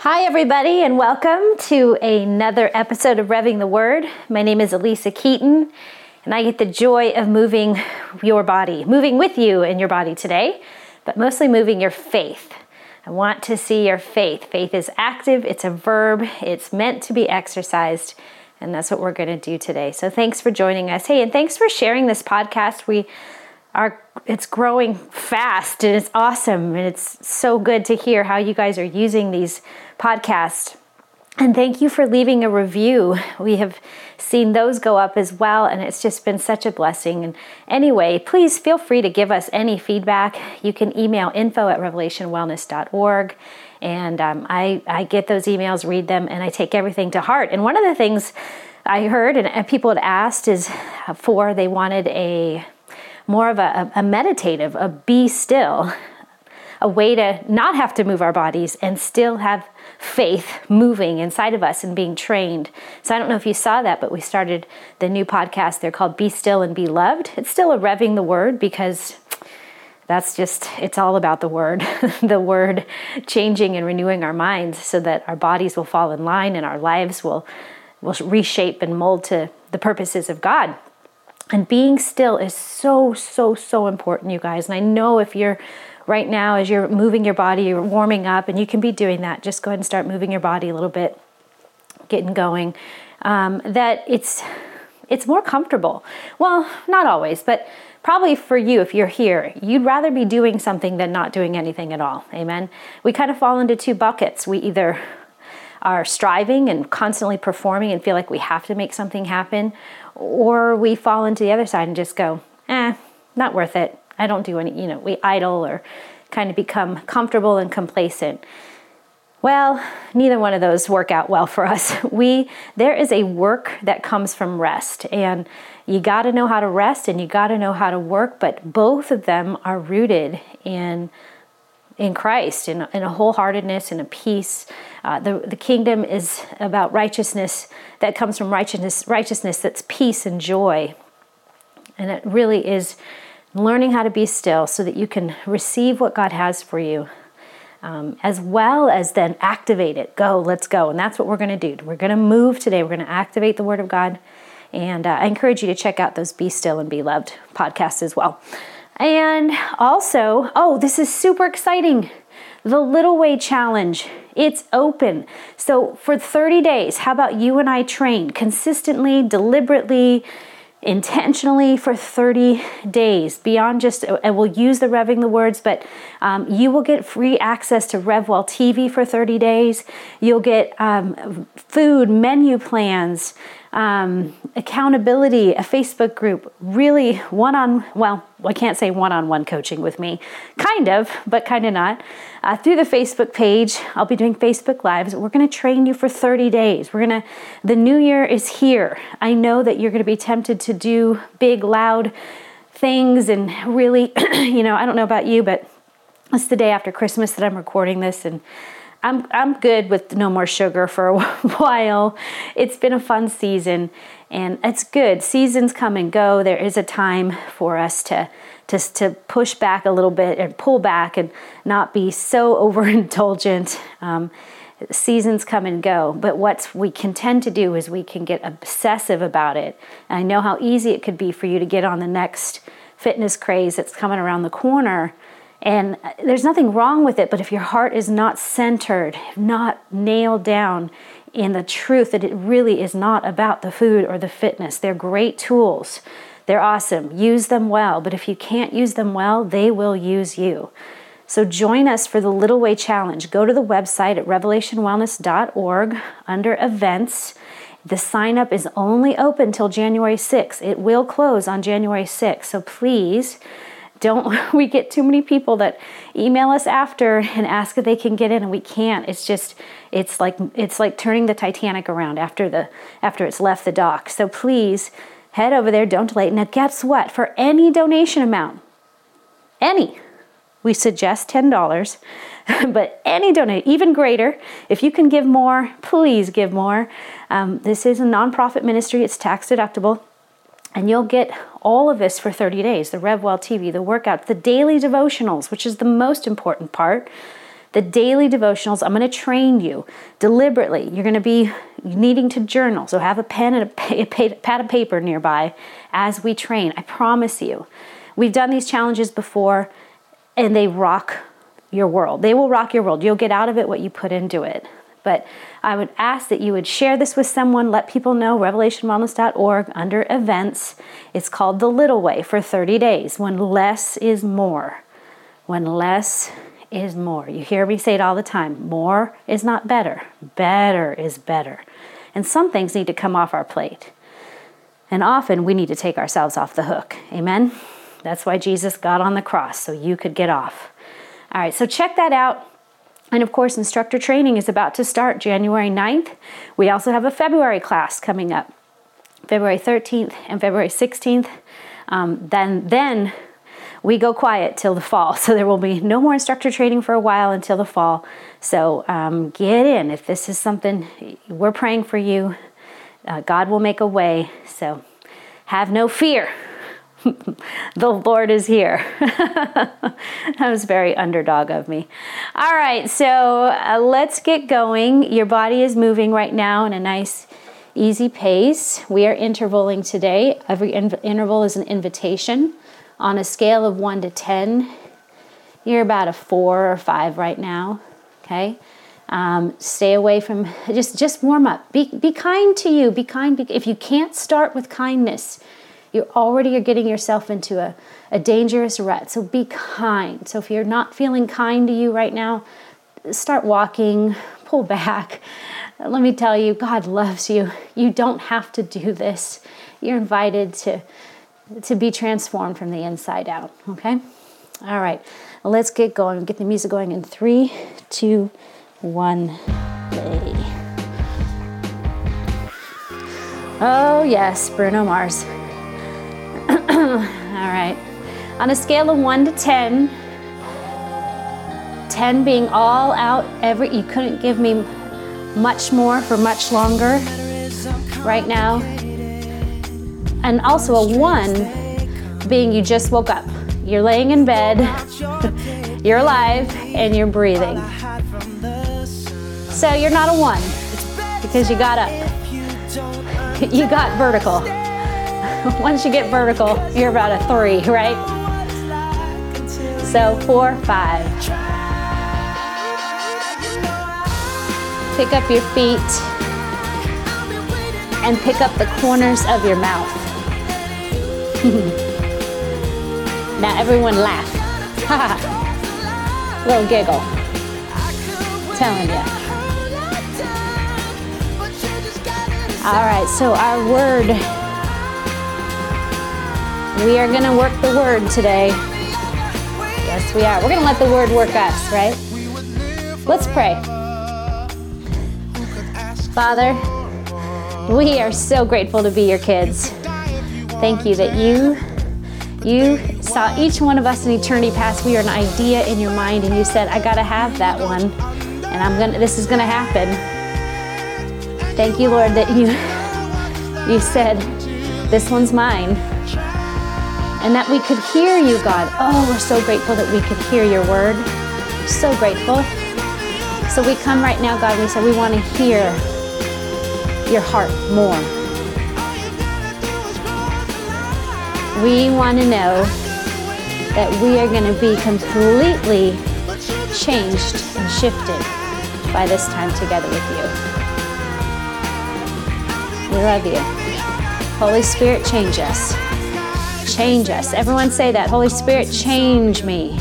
Hi, everybody, and welcome to another episode of Revving the Word. My name is Alisa Keeton, and I get the joy of moving your body, moving with you in your body today, but mostly moving your faith. I want to see your faith. Faith is active, it's a verb, it's meant to be exercised, and that's what we're going to do today. So, thanks for joining us. Hey, and thanks for sharing this podcast. We are it's growing fast and it's awesome and it's so good to hear how you guys are using these podcasts and thank you for leaving a review. We have seen those go up as well, and it's just been such a blessing. And anyway, please feel free to give us any feedback. You can email info at revelationwellness.org. And um, I, I get those emails, read them, and I take everything to heart. And one of the things I heard and people had asked is for they wanted a more of a, a meditative, a be still, a way to not have to move our bodies and still have faith moving inside of us and being trained. So I don't know if you saw that, but we started the new podcast. They're called Be Still and Be Loved. It's still a revving the word because that's just it's all about the word the word changing and renewing our minds so that our bodies will fall in line and our lives will will reshape and mold to the purposes of God and being still is so, so, so important, you guys. And I know if you're right now, as you're moving your body, you're warming up, and you can be doing that. Just go ahead and start moving your body a little bit, getting going. Um, that it's it's more comfortable. Well, not always, but probably for you if you're here, you'd rather be doing something than not doing anything at all. Amen. We kind of fall into two buckets. We either are striving and constantly performing and feel like we have to make something happen, or we fall into the other side and just go, eh, not worth it. I don't do any, you know, we idle or kind of become comfortable and complacent. Well, neither one of those work out well for us. We there is a work that comes from rest and you got to know how to rest and you got to know how to work, but both of them are rooted in in Christ, in, in a wholeheartedness and a peace. Uh, the, the kingdom is about righteousness that comes from righteousness, righteousness that's peace and joy. And it really is learning how to be still so that you can receive what God has for you, um, as well as then activate it. Go, let's go. And that's what we're going to do. We're going to move today. We're going to activate the Word of God. And uh, I encourage you to check out those Be Still and Be Loved podcasts as well. And also, oh, this is super exciting. The Little Way Challenge. It's open. So for 30 days, how about you and I train consistently, deliberately, intentionally for 30 days beyond just and we'll use the revving the words but um, you will get free access to revwell tv for 30 days you'll get um, food menu plans um, accountability, a Facebook group, really one on, well, I can't say one on one coaching with me, kind of, but kind of not. Uh, through the Facebook page, I'll be doing Facebook Lives. We're going to train you for 30 days. We're going to, the new year is here. I know that you're going to be tempted to do big, loud things and really, you know, I don't know about you, but it's the day after Christmas that I'm recording this and I'm I'm good with no more sugar for a while. It's been a fun season and it's good. Seasons come and go. There is a time for us to to, to push back a little bit and pull back and not be so overindulgent. Um, seasons come and go, but what we can tend to do is we can get obsessive about it. And I know how easy it could be for you to get on the next fitness craze that's coming around the corner and uh, there's nothing wrong with it, but if your heart is not centered, not nailed down in the truth that it really is not about the food or the fitness, they're great tools. They're awesome. Use them well, but if you can't use them well, they will use you. So join us for the Little Way Challenge. Go to the website at revelationwellness.org under events. The sign up is only open till January 6th. It will close on January 6th. So please don't we get too many people that email us after and ask if they can get in and we can't. It's just it's like it's like turning the titanic around after the after it's left the dock. So please head over there. Don't delay. Now guess what? For any donation amount any we suggest $10 but any donate even greater if you can give more please give more. Um, this is a nonprofit ministry. It's tax deductible and you'll get all of this for 30 days the RevWell TV, the workouts, the daily devotionals, which is the most important part. the daily devotionals, I'm going to train you deliberately. You're going to be needing to journal, so have a pen and a, pad of paper nearby as we train. I promise you. We've done these challenges before and they rock your world. They will rock your world. You'll get out of it what you put into it. But I would ask that you would share this with someone, let people know revelationwellness.org under events. It's called The Little Way for 30 days when less is more. When less is more. You hear me say it all the time more is not better, better is better. And some things need to come off our plate. And often we need to take ourselves off the hook. Amen? That's why Jesus got on the cross, so you could get off. All right, so check that out. And of course, instructor training is about to start January 9th. We also have a February class coming up, February 13th and February 16th. Um, then, then we go quiet till the fall. So there will be no more instructor training for a while until the fall. So um, get in. If this is something we're praying for you, uh, God will make a way. So have no fear. the Lord is here. that was very underdog of me. All right, so uh, let's get going. Your body is moving right now in a nice, easy pace. We are intervaling today. Every interval is an invitation. On a scale of 1 to 10, you're about a 4 or 5 right now. Okay? Um, stay away from just just warm up. Be be kind to you. Be kind. If you can't start with kindness, you already are getting yourself into a, a dangerous rut. So be kind. So if you're not feeling kind to you right now, start walking. Pull back. Let me tell you, God loves you. You don't have to do this. You're invited to to be transformed from the inside out. Okay? All right. Let's get going. Get the music going in three, two, one, play. Oh, yes, Bruno Mars. all right. On a scale of one to 10, 10 being all out, every, you couldn't give me much more for much longer right now and also a one being you just woke up. You're laying in bed, you're alive, and you're breathing. So you're not a one because you got up. You got vertical. Once you get vertical, you're about a three, right? So four, five. Pick up your feet and pick up the corners of your mouth. now everyone laugh. Little giggle. telling you. All right, so our word. We are going to work the word today. Yes, we are. We're going to let the word work us, right? Let's pray. Father, we are so grateful to be your kids. Thank you that you you saw each one of us in eternity past. We are an idea in your mind, and you said, "I gotta have that one, and I'm gonna. This is gonna happen." Thank you, Lord, that you you said, "This one's mine," and that we could hear you, God. Oh, we're so grateful that we could hear your word. So grateful. So we come right now, God. We say we want to hear your heart more. we want to know that we are going to be completely changed and shifted by this time together with you. We love you. Holy Spirit, change us. Change us. Everyone say that. Holy Spirit, change me.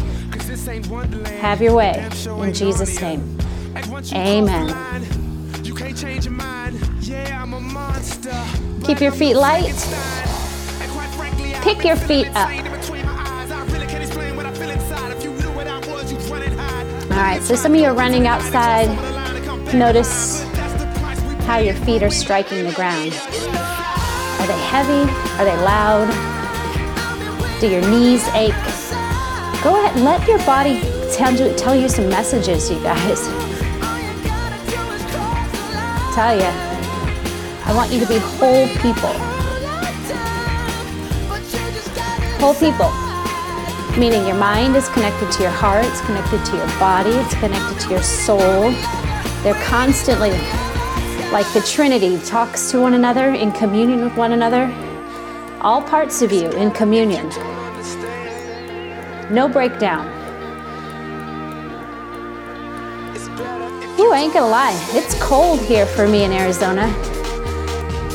Have your way. In Jesus' name. Amen. Keep your feet light pick your feet up. All right, so some of you are running outside. Notice how your feet are striking the ground. Are they heavy? Are they loud? Do your knees ache? Go ahead, and let your body tell you, tell you some messages, you guys. Tell you, I want you to be whole people. whole people. meaning your mind is connected to your heart, it's connected to your body, it's connected to your soul. They're constantly, like the Trinity, talks to one another in communion with one another. All parts of you in communion. No breakdown. Ooh, I ain't gonna lie, it's cold here for me in Arizona.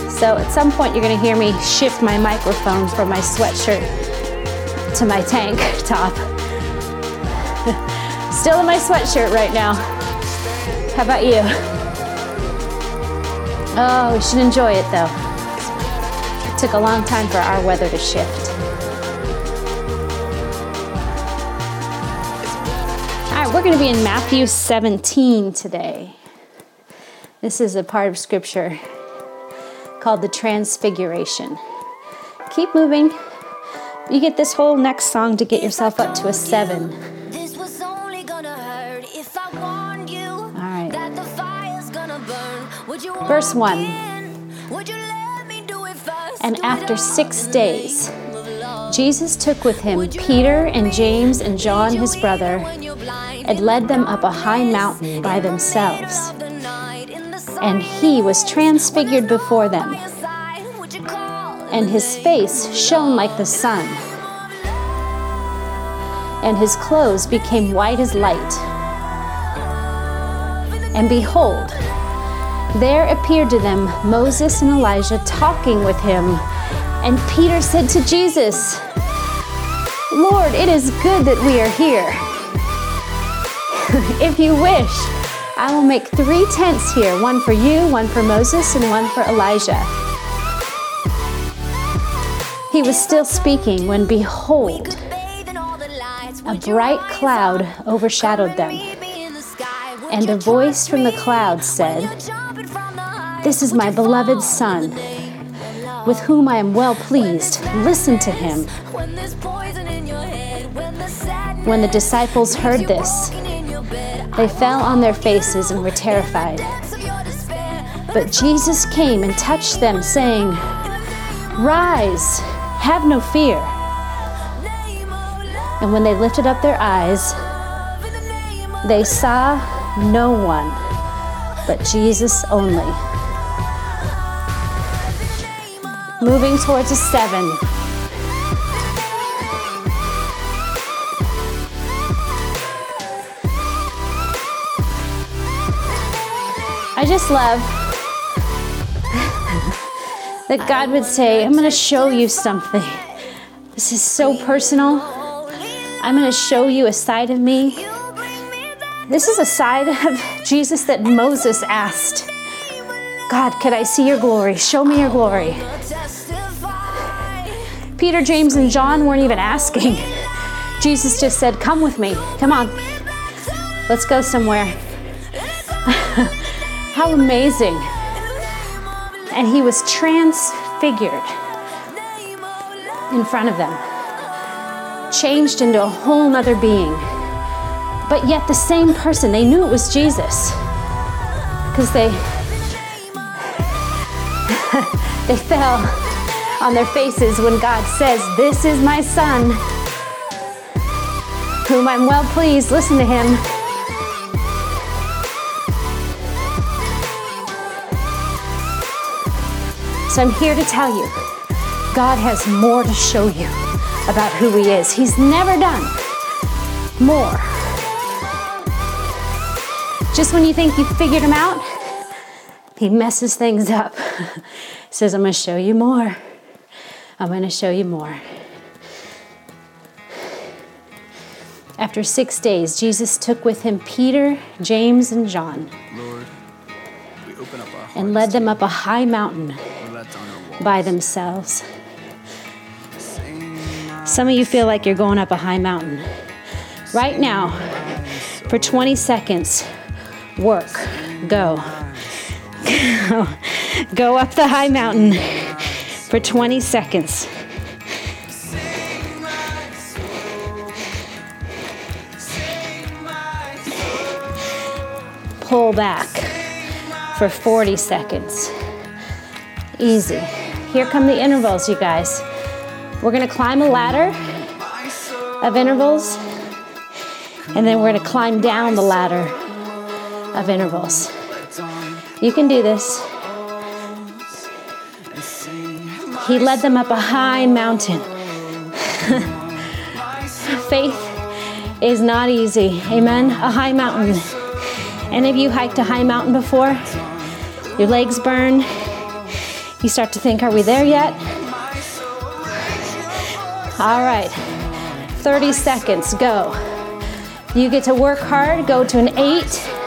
So at some point, you're gonna hear me shift my microphone from my sweatshirt to my tank top. Still in my sweatshirt right now. How about you? Oh, we should enjoy it though. It took a long time for our weather to shift. We're going to be in Matthew 17 today. This is a part of scripture called the Transfiguration. Keep moving. You get this whole next song to get yourself up to a seven. All right. Verse 1. And after six days, Jesus took with him Peter and James and John, his brother, and led them up a high mountain by themselves. And he was transfigured before them and his face shone like the sun, and his clothes became white as light. And behold, there appeared to them Moses and Elijah talking with him. And Peter said to Jesus, Lord, it is good that we are here. if you wish, I will make three tents here one for you, one for Moses, and one for Elijah. He was still speaking when, behold, a bright cloud overshadowed them. And a voice from the cloud said, This is my beloved Son, with whom I am well pleased. Listen to him. When the disciples heard this, they fell on their faces and were terrified. But Jesus came and touched them, saying, Rise have no fear. And when they lifted up their eyes, they saw no one but Jesus only. Moving towards a seven. I just love that God would say, I'm going to show you something. This is so personal. I'm going to show you a side of me. This is a side of Jesus that Moses asked God, could I see your glory? Show me your glory. Peter, James, and John weren't even asking. Jesus just said, Come with me. Come on. Let's go somewhere. How amazing and he was transfigured in front of them, changed into a whole nother being. But yet, the same person, they knew it was Jesus because they, they fell on their faces when God says, This is my son, whom I'm well pleased. Listen to him. So I'm here to tell you God has more to show you about who He is. He's never done more. Just when you think you've figured Him out, He messes things up. Says, I'm going to show you more. I'm going to show you more. After six days, Jesus took with him Peter, James, and John Lord, and led them up a high mountain by themselves. Some of you feel like you're going up a high mountain. Right now, for 20 seconds, work, go. go up the high mountain for 20 seconds. Pull back for 40 seconds. Easy. Here come the intervals, you guys. We're gonna climb a ladder of intervals. And then we're to climb down the ladder of intervals. You can do this. He led them up a high mountain. Faith is not easy. Amen. A high mountain. Any of you hiked a high mountain before? Your legs burn. You start to think, are we there yet? All right. 30 seconds. Go. You get to work hard. Go to an eight.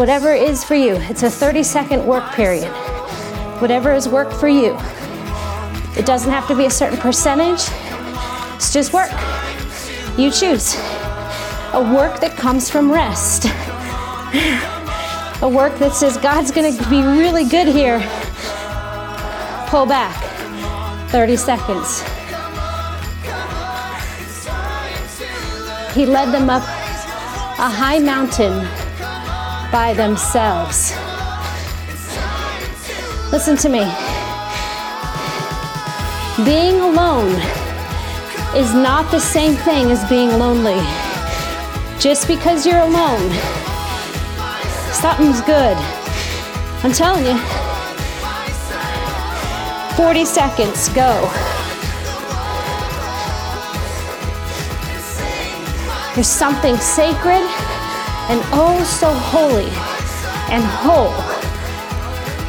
Whatever is for you. It's a 30 second work period. Whatever is work for you. It doesn't have to be a certain percentage. It's just work. You choose. A work that comes from rest. A work that says God's to be really good here. Pull back. 30 seconds. He led them up a high mountain by themselves. Listen to me. Being alone is not the same thing as being lonely. Just because you're alone, something's good. I'm telling you. 40 seconds, go. There's something sacred and oh so holy and whole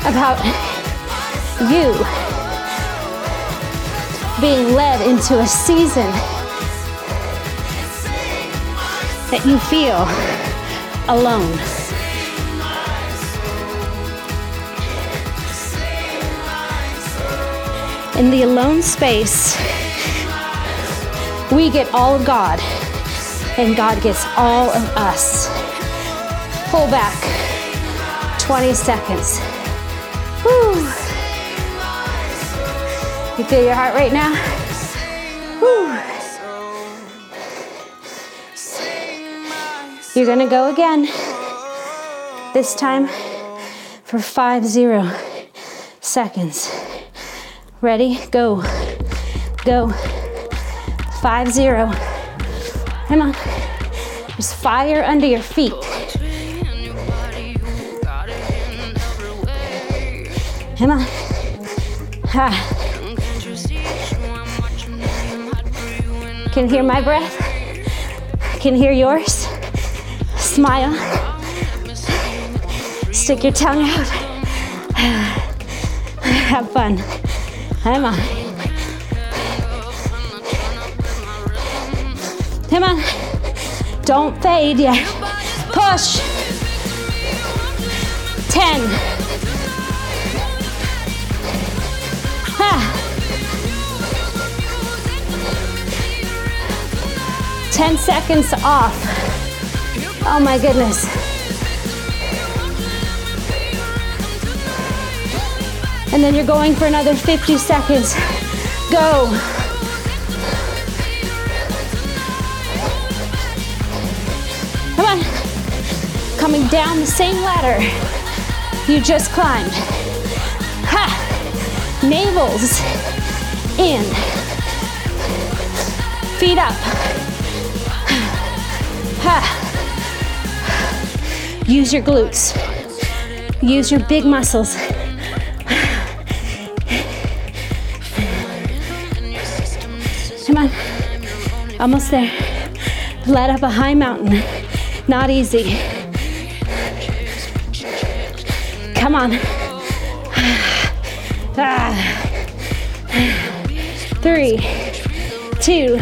about you being led into a season that you feel alone. In the alone space, we get all of God, and God gets all of us. Pull back 20 seconds. Woo. You feel your heart rate now? Woo. You're gonna go again. This time for five zero seconds. Ready? Go. Go. Five zero. Come on. There's fire under your feet. Come on. Can hear my breath? Can hear yours? Smile. Stick your tongue out. Have fun. Come on. Come on. Don't fade yet. Push. 10. Ah. 10 seconds off. Oh my goodness. And then you're going for another 50 seconds. Go. Coming down the same ladder you just climbed. Ha! Navels in. Feet up. Ha! Use your glutes. Use your big muscles. Come on. Almost there. Led up a high mountain. Not easy. Come on. Three, two,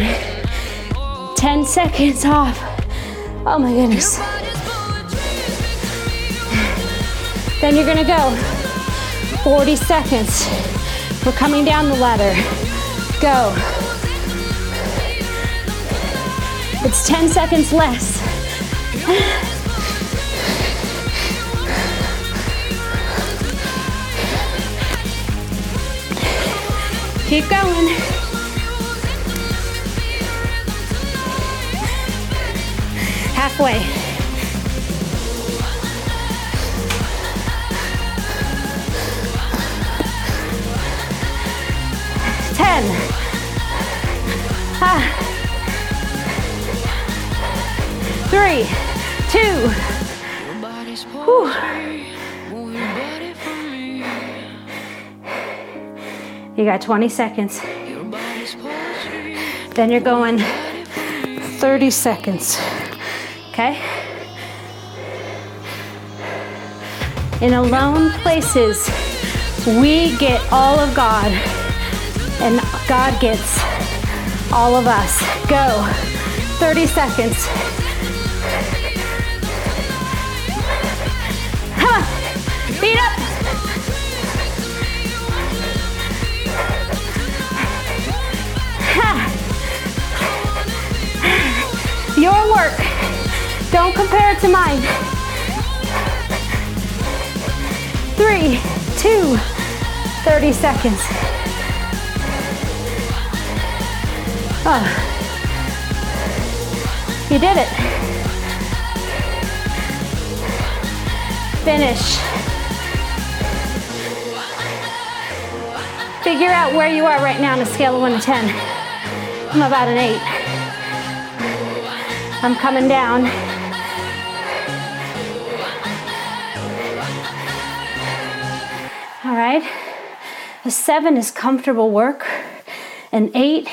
ten seconds off. Oh my goodness. Then you're gonna go 40 seconds. We're coming down the ladder. Go. It's 10 seconds less. Keep going. Halfway. Ah. Three, two. Whew. You got 20 seconds. Then you're going 30 seconds. Okay? In alone places, we get all of God, and God gets all of us. Go. 30 seconds. Feet up. Your work. Don't compare it to mine. Three, two, 30 seconds. Oh. You did it. Finish. Figure out where you are right now on a scale of 1 to 10. I'm about an 8. I'm coming down. All right. A 7 is comfortable work. An 8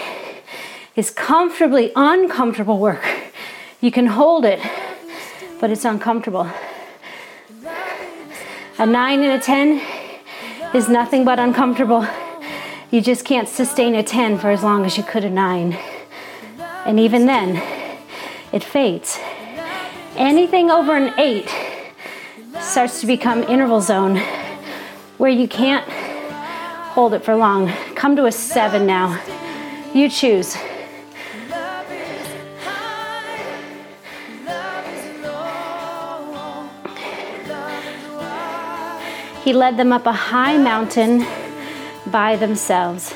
is comfortably uncomfortable work. You can hold it, but it's uncomfortable. A 9 and a 10 is nothing but uncomfortable. You just can't sustain a 10 for as long as you could a 9. And even then, it fades. Anything over an 8 starts to become interval zone where you can't hold it for long. Come to a 7 now. You choose. He led them up a high mountain by themselves.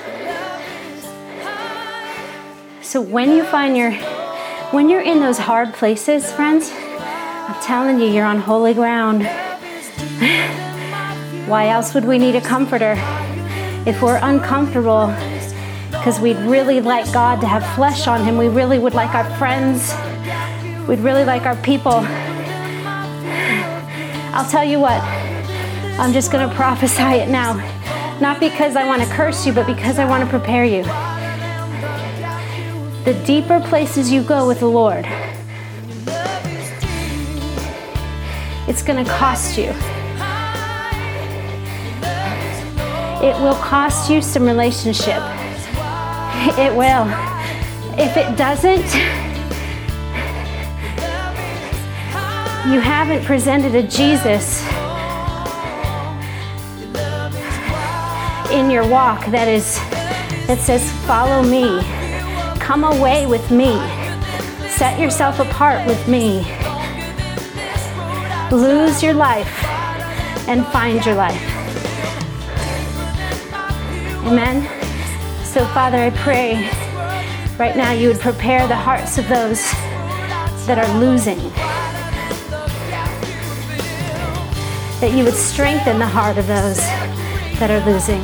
So when you find your when you're in those hard places, friends, I'm telling you you're on holy ground. Why else would we need a comforter? If we're uncomfortable because we'd really like God to have flesh on him, we really would like our friends, we'd really like our people. I'll tell you what, I'm just going to prophesy it now. Not because I want to curse you, but because I want to prepare you. The deeper places you go with the Lord, it's going to cost you. It will cost you some relationship. It will. If it doesn't, you haven't presented a Jesus in your walk that is that says follow me. Come away with me. Set yourself apart with me. Lose your life and find your life. Amen. So father i pray right now you would prepare the hearts of those that are losing. That you would strengthen the heart of those that are losing.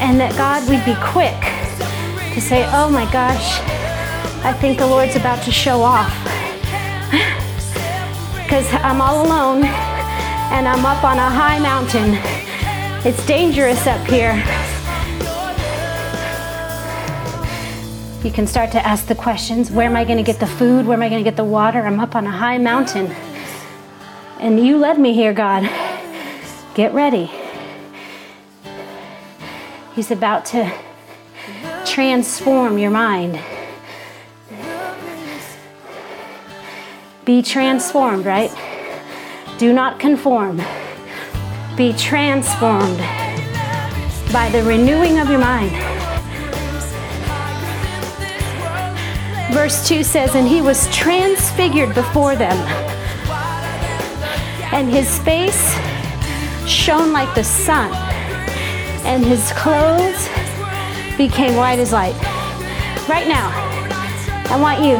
And that God, we'd be quick to say, oh my gosh, I think the Lord's about to show off. Because I'm all alone and I'm up on a high mountain. It's dangerous up here. You can start to ask the questions where am I going to get the food? Where am I going to get the water? I'm up on a high mountain. And you led me here, God. Get ready. He's about to transform your mind. Be transformed, right? Do not conform. Be transformed by the renewing of your mind. Verse 2 says, And he was transfigured before them, and his face shone like the sun, and his clothes became white as light. Right now, I want you,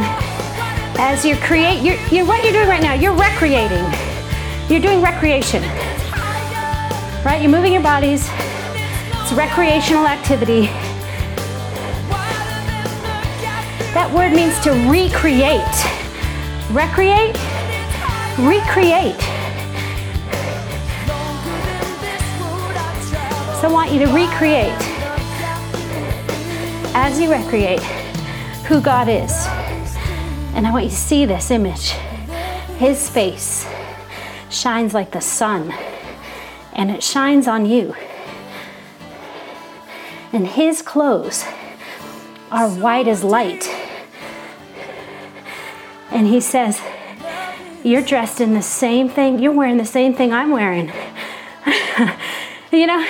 as you create, you're, you're, what you're doing right now, you're recreating. You're doing recreation. Right? You're moving your bodies. It's recreational activity. That word means to recreate. Recreate? Recreate. I want you to recreate as you recreate who God is. And I want you to see this image. His face shines like the sun, and it shines on you. And his clothes are white as light. And he says, You're dressed in the same thing, you're wearing the same thing I'm wearing. you know,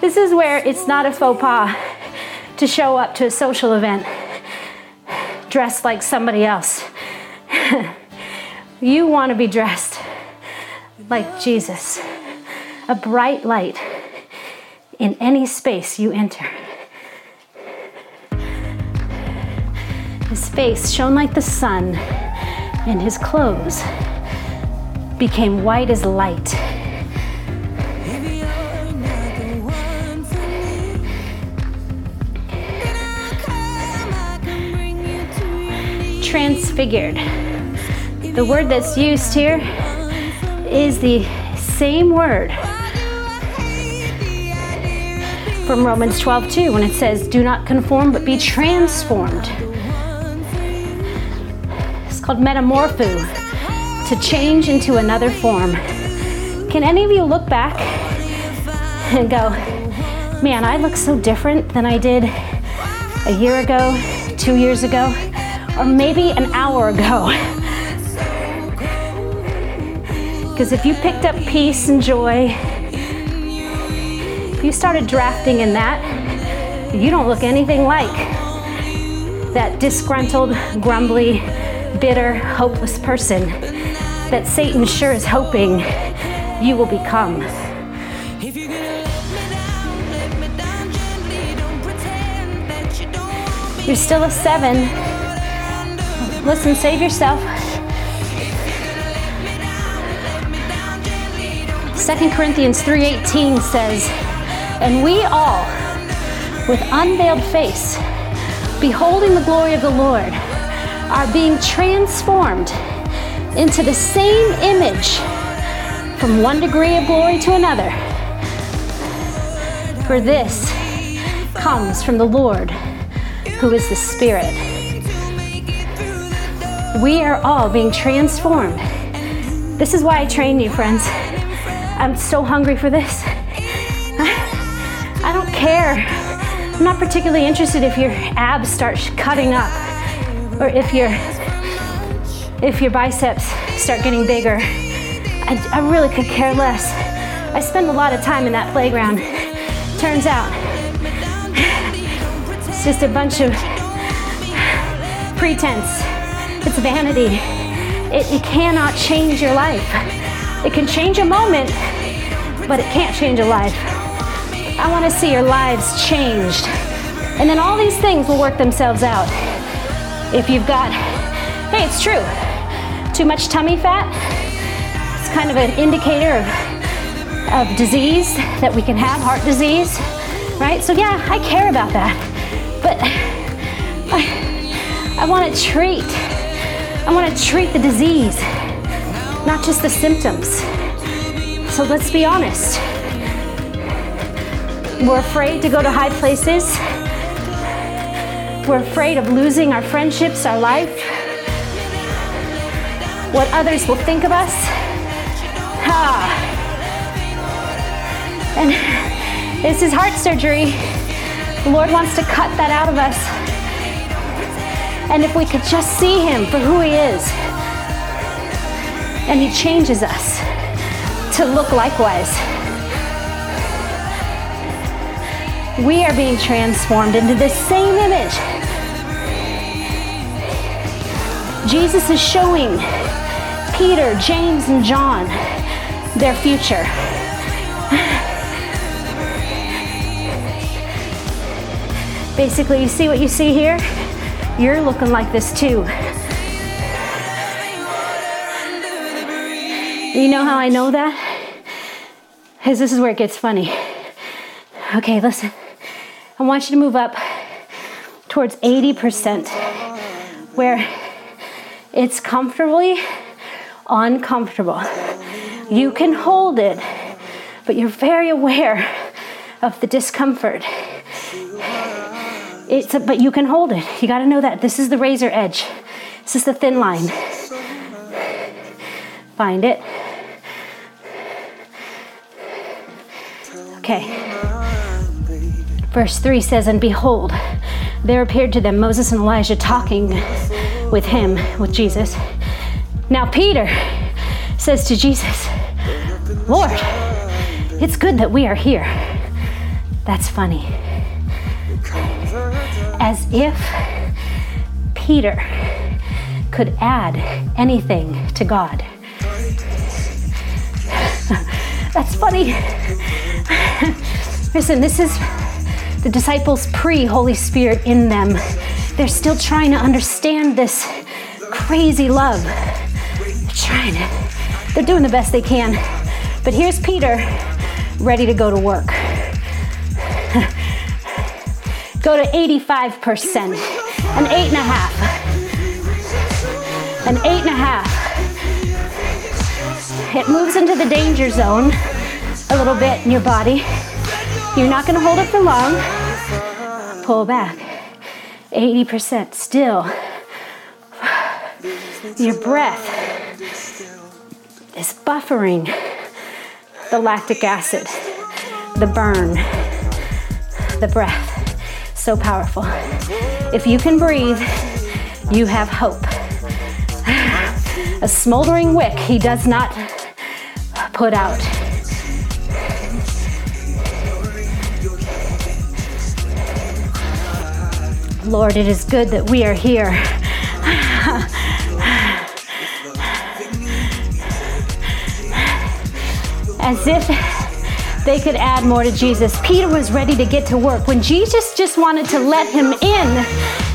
this is where it's not a faux pas to show up to a social event dressed like somebody else. you want to be dressed like Jesus, a bright light in any space you enter. His face shone like the sun, and his clothes became white as light. Transfigured. The word that's used here is the same word from Romans 12 2 when it says, Do not conform, but be transformed It's called metamorpho, to change into another form. Can any of you look back and go, man, I look so different than I did a year ago, two years ago, or maybe an hour ago? Because if you picked up peace and joy, if you started drafting in that, you don't look anything like that disgruntled, grumbly, bitter, hopeless person that Satan sure is hoping you will become. You're still a seven. Listen, save yourself. 2 Corinthians 3:18 says, "And we all with unveiled face, beholding the glory of the Lord, are being transformed into the same image from one degree of glory to another. For this comes from the Lord, who is the Spirit. We are all being transformed. This is why I train you, friends. I'm so hungry for this. I don't care. I'm not particularly interested if your abs start cutting up or if your if your biceps start getting bigger. I, I really could care less. I spend a lot of time in that playground. Turns out it's just a bunch of pretense. It's vanity. It, it cannot change your life. It can change a moment, but it can't change a life. I want to see your lives changed. And then all these things will work themselves out. If you've got, hey, it's true, too much tummy fat, it's kind of an indicator of, of disease that we can have, heart disease, right? So, yeah, I care about that. But I, I want to treat, I want to treat the disease, not just the symptoms. So, let's be honest. We're afraid to go to high places we're afraid of losing our friendships, our life, what others will think of us. Ah. And this is heart surgery. The Lord wants to cut that out of us. And if we could just see Him for who He is, and He changes us to look likewise. We are being transformed into the same image Jesus is showing Peter, James, and John their future. Basically, you see what you see here? You're looking like this too. You know how I know that? Because this is where it gets funny. Okay, listen. I want you to move up towards 80%. where it's comfortably uncomfortable. You can hold it, but you're very aware of the discomfort. It's a, but you can hold it. You got to know that this is the razor edge. This is the thin line. Find it. Okay. Verse 3 says, And behold, there appeared to them Moses and Elijah talking with him, with Jesus. Now, Peter says to Jesus, Lord, it's good that we are here. That's funny. As if Peter could add anything to God. That's funny. Listen, this is the disciples pre Holy Spirit in them. They're still trying to understand this crazy love. They're trying to, they're doing the best they can. But here's Peter ready to go to work. Go to 85%, an eight and a half, an eight and a half. It moves into the danger zone a little bit in your body. You're not going to hold it for long. Pull back. 80% still. Your breath is buffering the lactic acid, the burn, the breath. So powerful. If you can breathe, you have hope. A smoldering wick he does not put out. Lord, it is good that we are here. As if they could add more to Jesus. Peter was ready to get to work when Jesus just wanted to let him in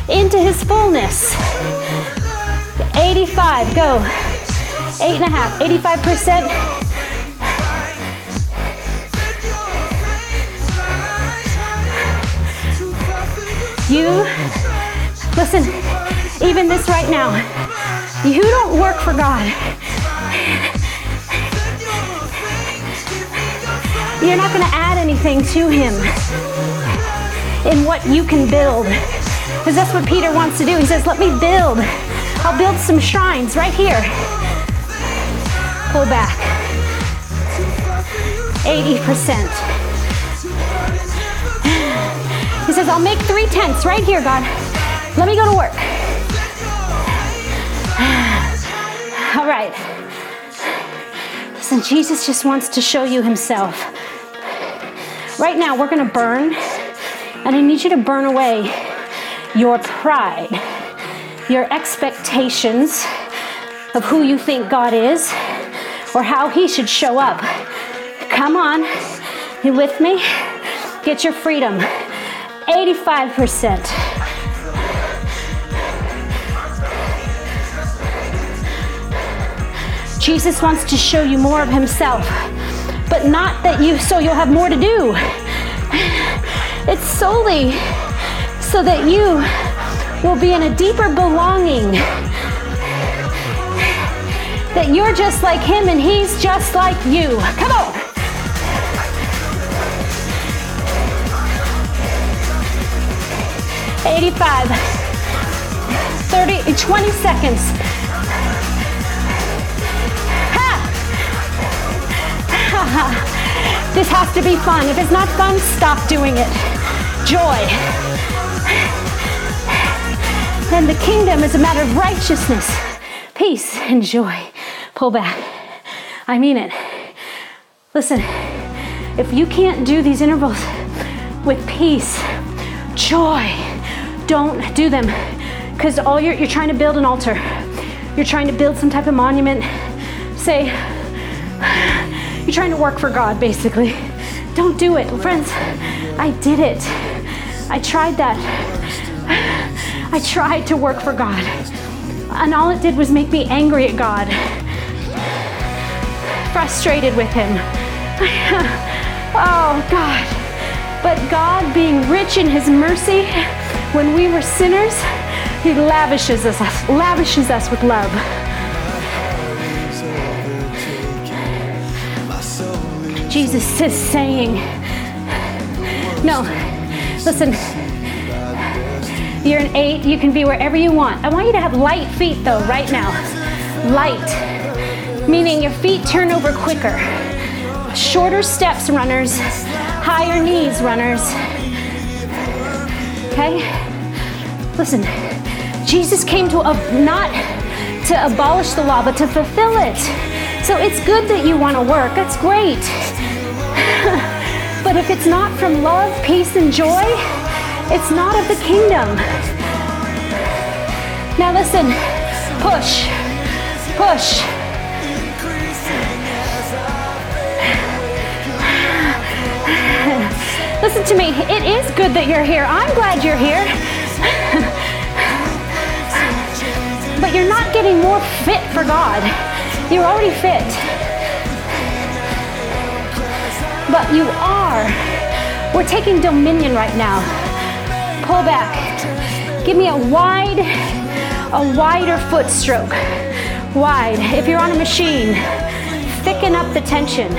into his fullness. 85, go. Eight and a half, 85%. You, listen, even this right now, you don't work for God. You're not going to add anything to Him in what you can build. Because that's what Peter wants to do. He says, Let me build. I'll build some shrines right here. Pull back. 80%. He says, I'll make three tents right here, God. Let me go to work. All right. Listen, Jesus just wants to show you himself. Right now, we're going to burn, and I need you to burn away your pride, your expectations of who you think God is or how he should show up. Come on. You with me? Get your freedom. 85%. Jesus wants to show you more of himself, but not that you so you'll have more to do. It's solely so that you will be in a deeper belonging. That you're just like him and he's just like you. Come on. 85, 30, 20 seconds. this has to be fun. If it's not fun, stop doing it. Joy. And the kingdom is a matter of righteousness, peace, and joy. Pull back. I mean it. Listen, if you can't do these intervals with peace, joy, don't do them because all you're, you're trying to build an altar. You're trying to build some type of monument. Say, you're trying to work for God, basically. Don't do it. Friends, I did it. I tried that. I tried to work for God. And all it did was make me angry at God, frustrated with Him. oh, God. But God, being rich in His mercy, when we were sinners, He lavishes us, lavishes us with love. Jesus is saying, No, listen, you're an eight, you can be wherever you want. I want you to have light feet though, right now. Light, meaning your feet turn over quicker. Shorter steps, runners, higher knees, runners. Okay? Listen, Jesus came to ab- not to abolish the law, but to fulfill it. So it's good that you want to work. That's great. but if it's not from love, peace, and joy, it's not of the kingdom. Now listen, push, push. Listen to me, it is good that you're here. I'm glad you're here. but you're not getting more fit for God. You're already fit. But you are. We're taking dominion right now. Pull back. Give me a wide, a wider foot stroke. Wide. If you're on a machine, thicken up the tension.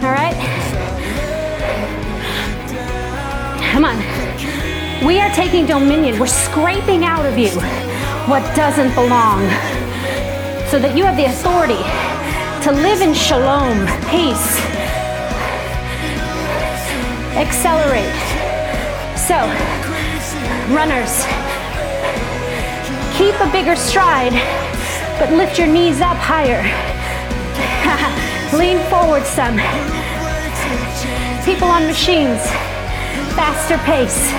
All right? Come on. We are taking dominion. We're scraping out of you what doesn't belong so that you have the authority to live in shalom, peace. Accelerate. So, runners, keep a bigger stride, but lift your knees up higher. Lean forward some. People on machines, faster pace,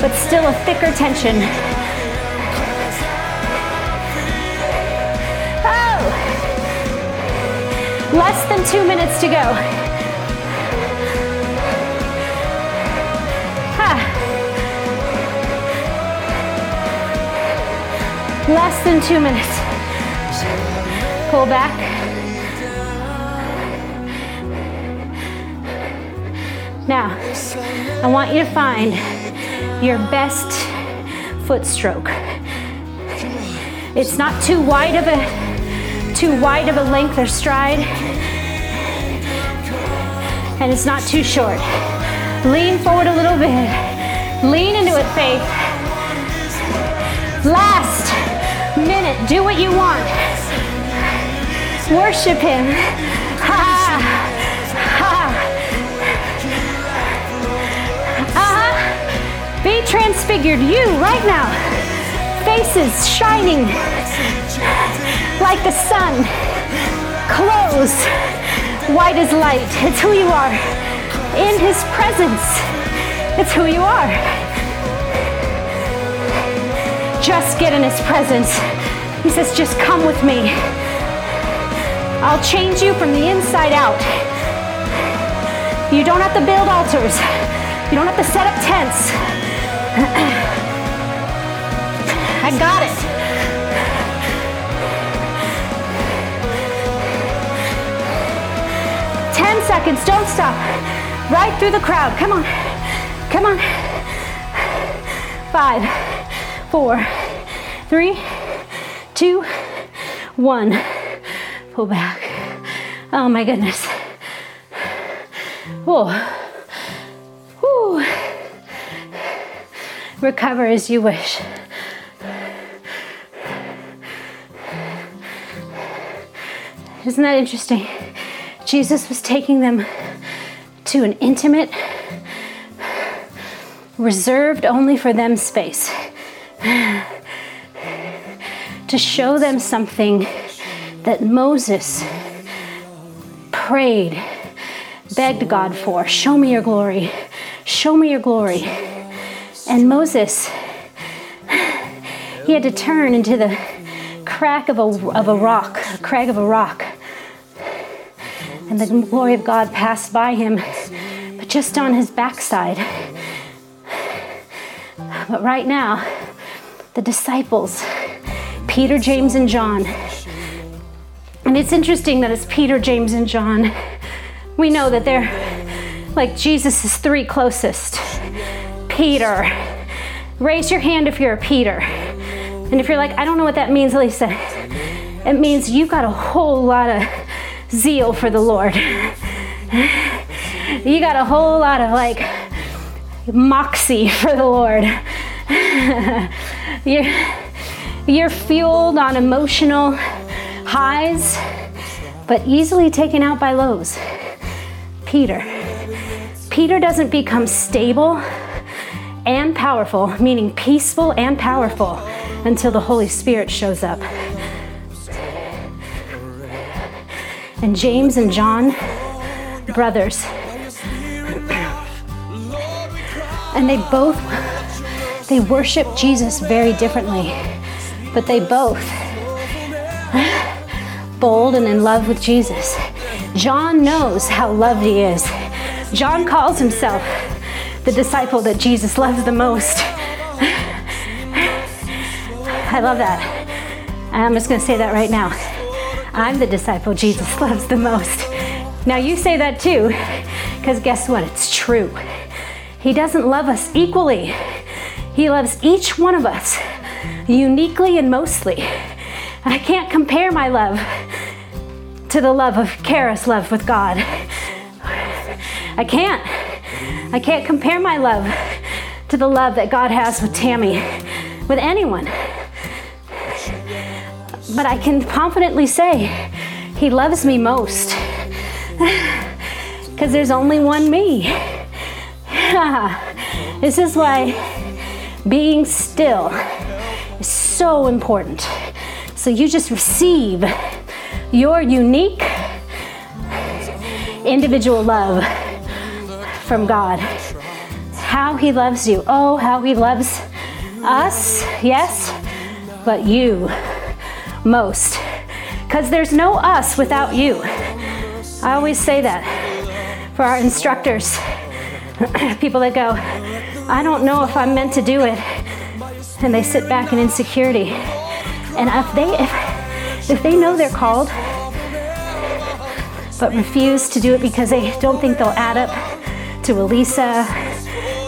but still a thicker tension. Less than two minutes to go. Less than two minutes. Pull back. Now, I want you to find your best foot stroke. It's not too wide of a too wide of a length or stride. And it's not too short. Lean forward a little bit. Lean into it, faith. Last minute, do what you want. Worship him. Ha ha. Uh-huh. Be transfigured, you right now. Faces shining like the sun. Clothes white as light. It's who you are. In his presence, it's who you are. Just get in his presence. He says, just come with me. I'll change you from the inside out. You don't have to build altars. You don't have to set up tents. I got it. Ten seconds, don't stop. Right through the crowd. Come on. Come on. Five, four, three, two, one. Pull back. Oh my goodness. Whoa. Whew. Recover as you wish. Isn't that interesting? Jesus was taking them to an intimate, reserved only for them space to show them something that Moses prayed, begged God for. Show me your glory. Show me your glory. And Moses, he had to turn into the crack of a, of a rock, a crag of a rock. And the glory of God passed by him, but just on his backside. But right now, the disciples, Peter, James, and John, and it's interesting that it's Peter, James, and John. We know that they're like Jesus' three closest Peter, Raise your hand if you're a Peter. And if you're like, I don't know what that means, Lisa, it means you've got a whole lot of zeal for the Lord. You got a whole lot of like moxie for the Lord. you're, you're fueled on emotional highs, but easily taken out by lows. Peter. Peter doesn't become stable and powerful, meaning peaceful and powerful, until the Holy Spirit shows up. And James and John, brothers, and they both they worship Jesus very differently, but they both bold and in love with Jesus. John knows how loved he is. John calls himself the disciple that Jesus loves the most. I love that. I'm just going to say that right now. I'm the disciple Jesus loves the most. Now you say that too, because guess what? It's true. He doesn't love us equally, He loves each one of us uniquely and mostly. I can't compare my love to the love of Kara's love with God. I can't. I can't compare my love to the love that God has with Tammy, with anyone. But I can confidently say He loves me most because there's only one me. this is why being still is so important. So you just receive your unique individual love from God. How He loves you. Oh, how He loves us, yes, but you most. Because there's no us without you. I always say that for our instructors. people that go, I don't know if I'm meant to do it. And they sit back in insecurity. And if they if, if they know they're called, but refuse to do it because they don't think they'll add up to Alisa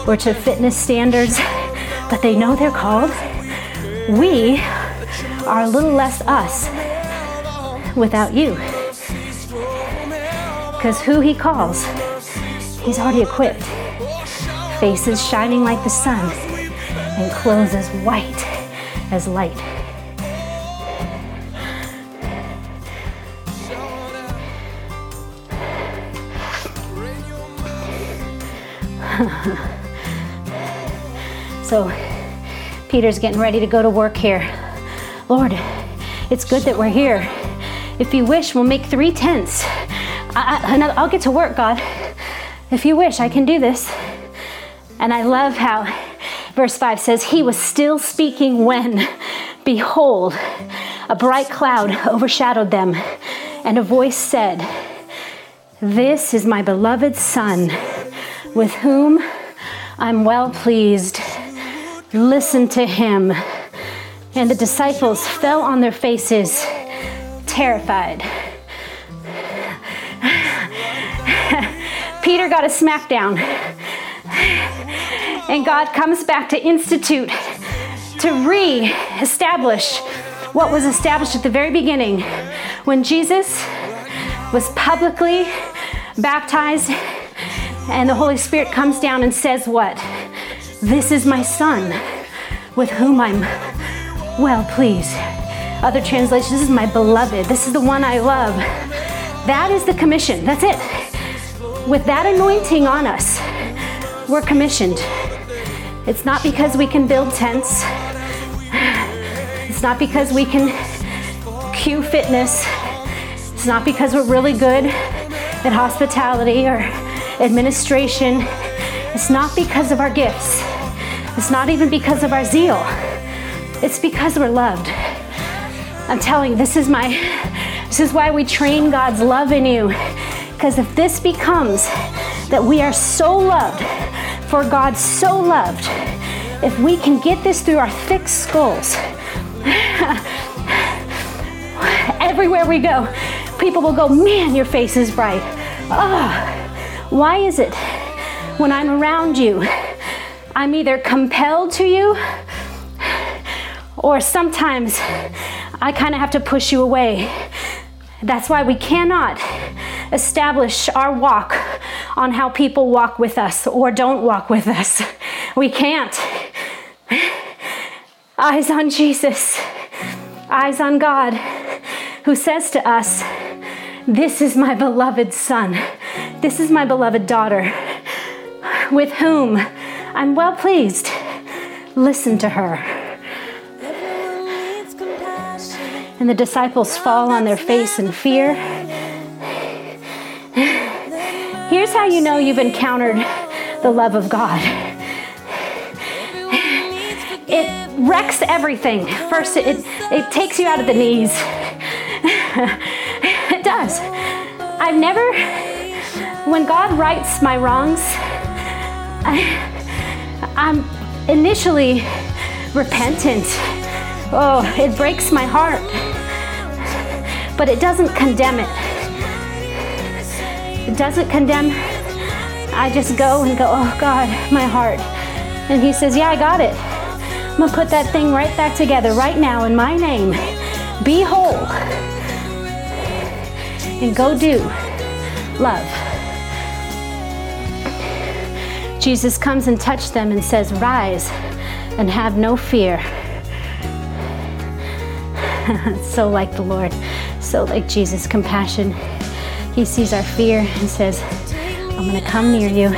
or to fitness standards, but they know they're called, we are a little less us without you. Because who he calls, he's already equipped faces shining like the sun, and clothes as white as light. so Peter's getting ready to go to work here. Lord, it's good that we're here. If you wish, we'll make three tents. I, will get to work, God. If you wish, I can do this. And I love how verse 5 says, He was still speaking when, behold, a bright cloud overshadowed them, and a voice said, This is my beloved Son, with whom I'm well pleased. Listen to him. And the disciples fell on their faces, terrified. Peter got a smackdown and God comes back to institute, to re establish what was established at the very beginning when Jesus was publicly baptized and the Holy Spirit comes down and says, What? This is my son with whom I'm well please. Other translations, this is my beloved. This is the one I love. That is the commission. That's it. With that anointing on us, we're commissioned. It's not because we can build tents. It's not because we can cue fitness. It's not because we're really good at hospitality or administration. It's not because of our gifts. It's not even because of our zeal. It's because we're loved. I'm telling you, this is my this is why we train God's love in you. Because if this becomes that we are so loved for God so loved, if we can get this through our thick skulls, everywhere we go, people will go, Man, your face is bright. Oh, why is it when I'm around you, I'm either compelled to you or sometimes I kind of have to push you away. That's why we cannot establish our walk on how people walk with us or don't walk with us. We can't. Eyes on Jesus, eyes on God, who says to us, This is my beloved Son, this is my beloved daughter, with whom I'm well pleased. Listen to her. And the disciples fall on their face in fear. Here's how you know you've encountered the love of God it wrecks everything. First, it, it takes you out of the knees. it does. I've never, when God rights my wrongs, I, I'm initially repentant. Oh, it breaks my heart. But it doesn't condemn it. It doesn't condemn. I just go and go, oh God, my heart. And He says, yeah, I got it. I'm gonna put that thing right back together right now in my name. Be whole. And go do love. Jesus comes and touches them and says, Rise and have no fear. so like the Lord, so like Jesus' compassion. He sees our fear and says, I'm going to come near you,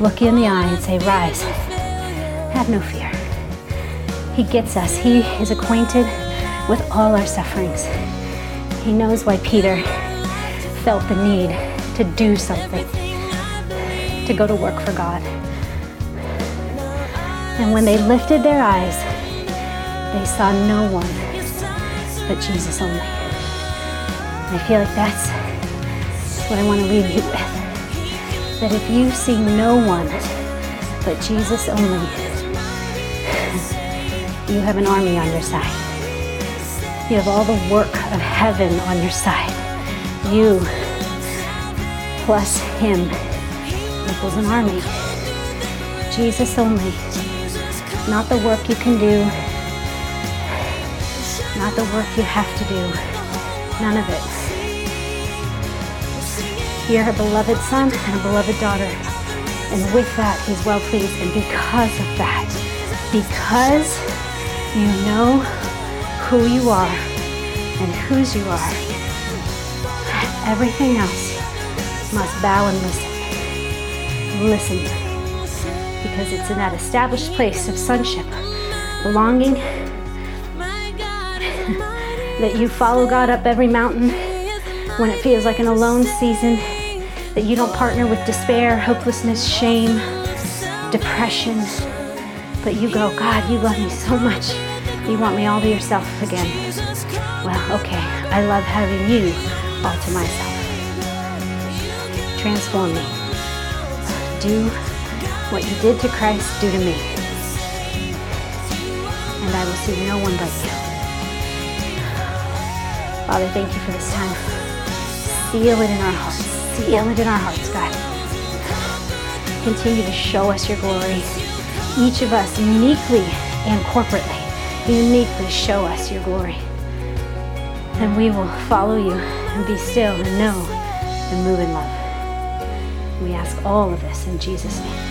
look you in the eye, and say, Rise, have no fear. He gets us, He is acquainted with all our sufferings. He knows why Peter felt the need to do something to go to work for God. And when they lifted their eyes, they saw no one but Jesus only. And I feel like that's what I want to leave you with. That if you see no one but Jesus only, you have an army on your side. You have all the work of heaven on your side. You plus Him equals an army. Jesus only. Not the work you can do, not the work you have to do. None of it. You're a beloved son and a beloved daughter. And with that, he's well pleased. And because of that, because you know who you are and whose you are, everything else must bow and listen listen because it's in that established place of sonship, belonging, that you follow God up every mountain when it feels like an alone season, that you don't partner with despair, hopelessness, shame, depression, but you go, God, you love me so much. You want me all to yourself again. Well, okay, I love having you all to myself. Transform me do what you did to Christ, do to me. And I will see no one but you. Father, thank you for this time. Seal it in our hearts. Seal it in our hearts, God. Continue to show us your glory. Each of us uniquely and corporately, uniquely show us your glory. And we will follow you and be still and know and move in love. We ask all of this in Jesus' name.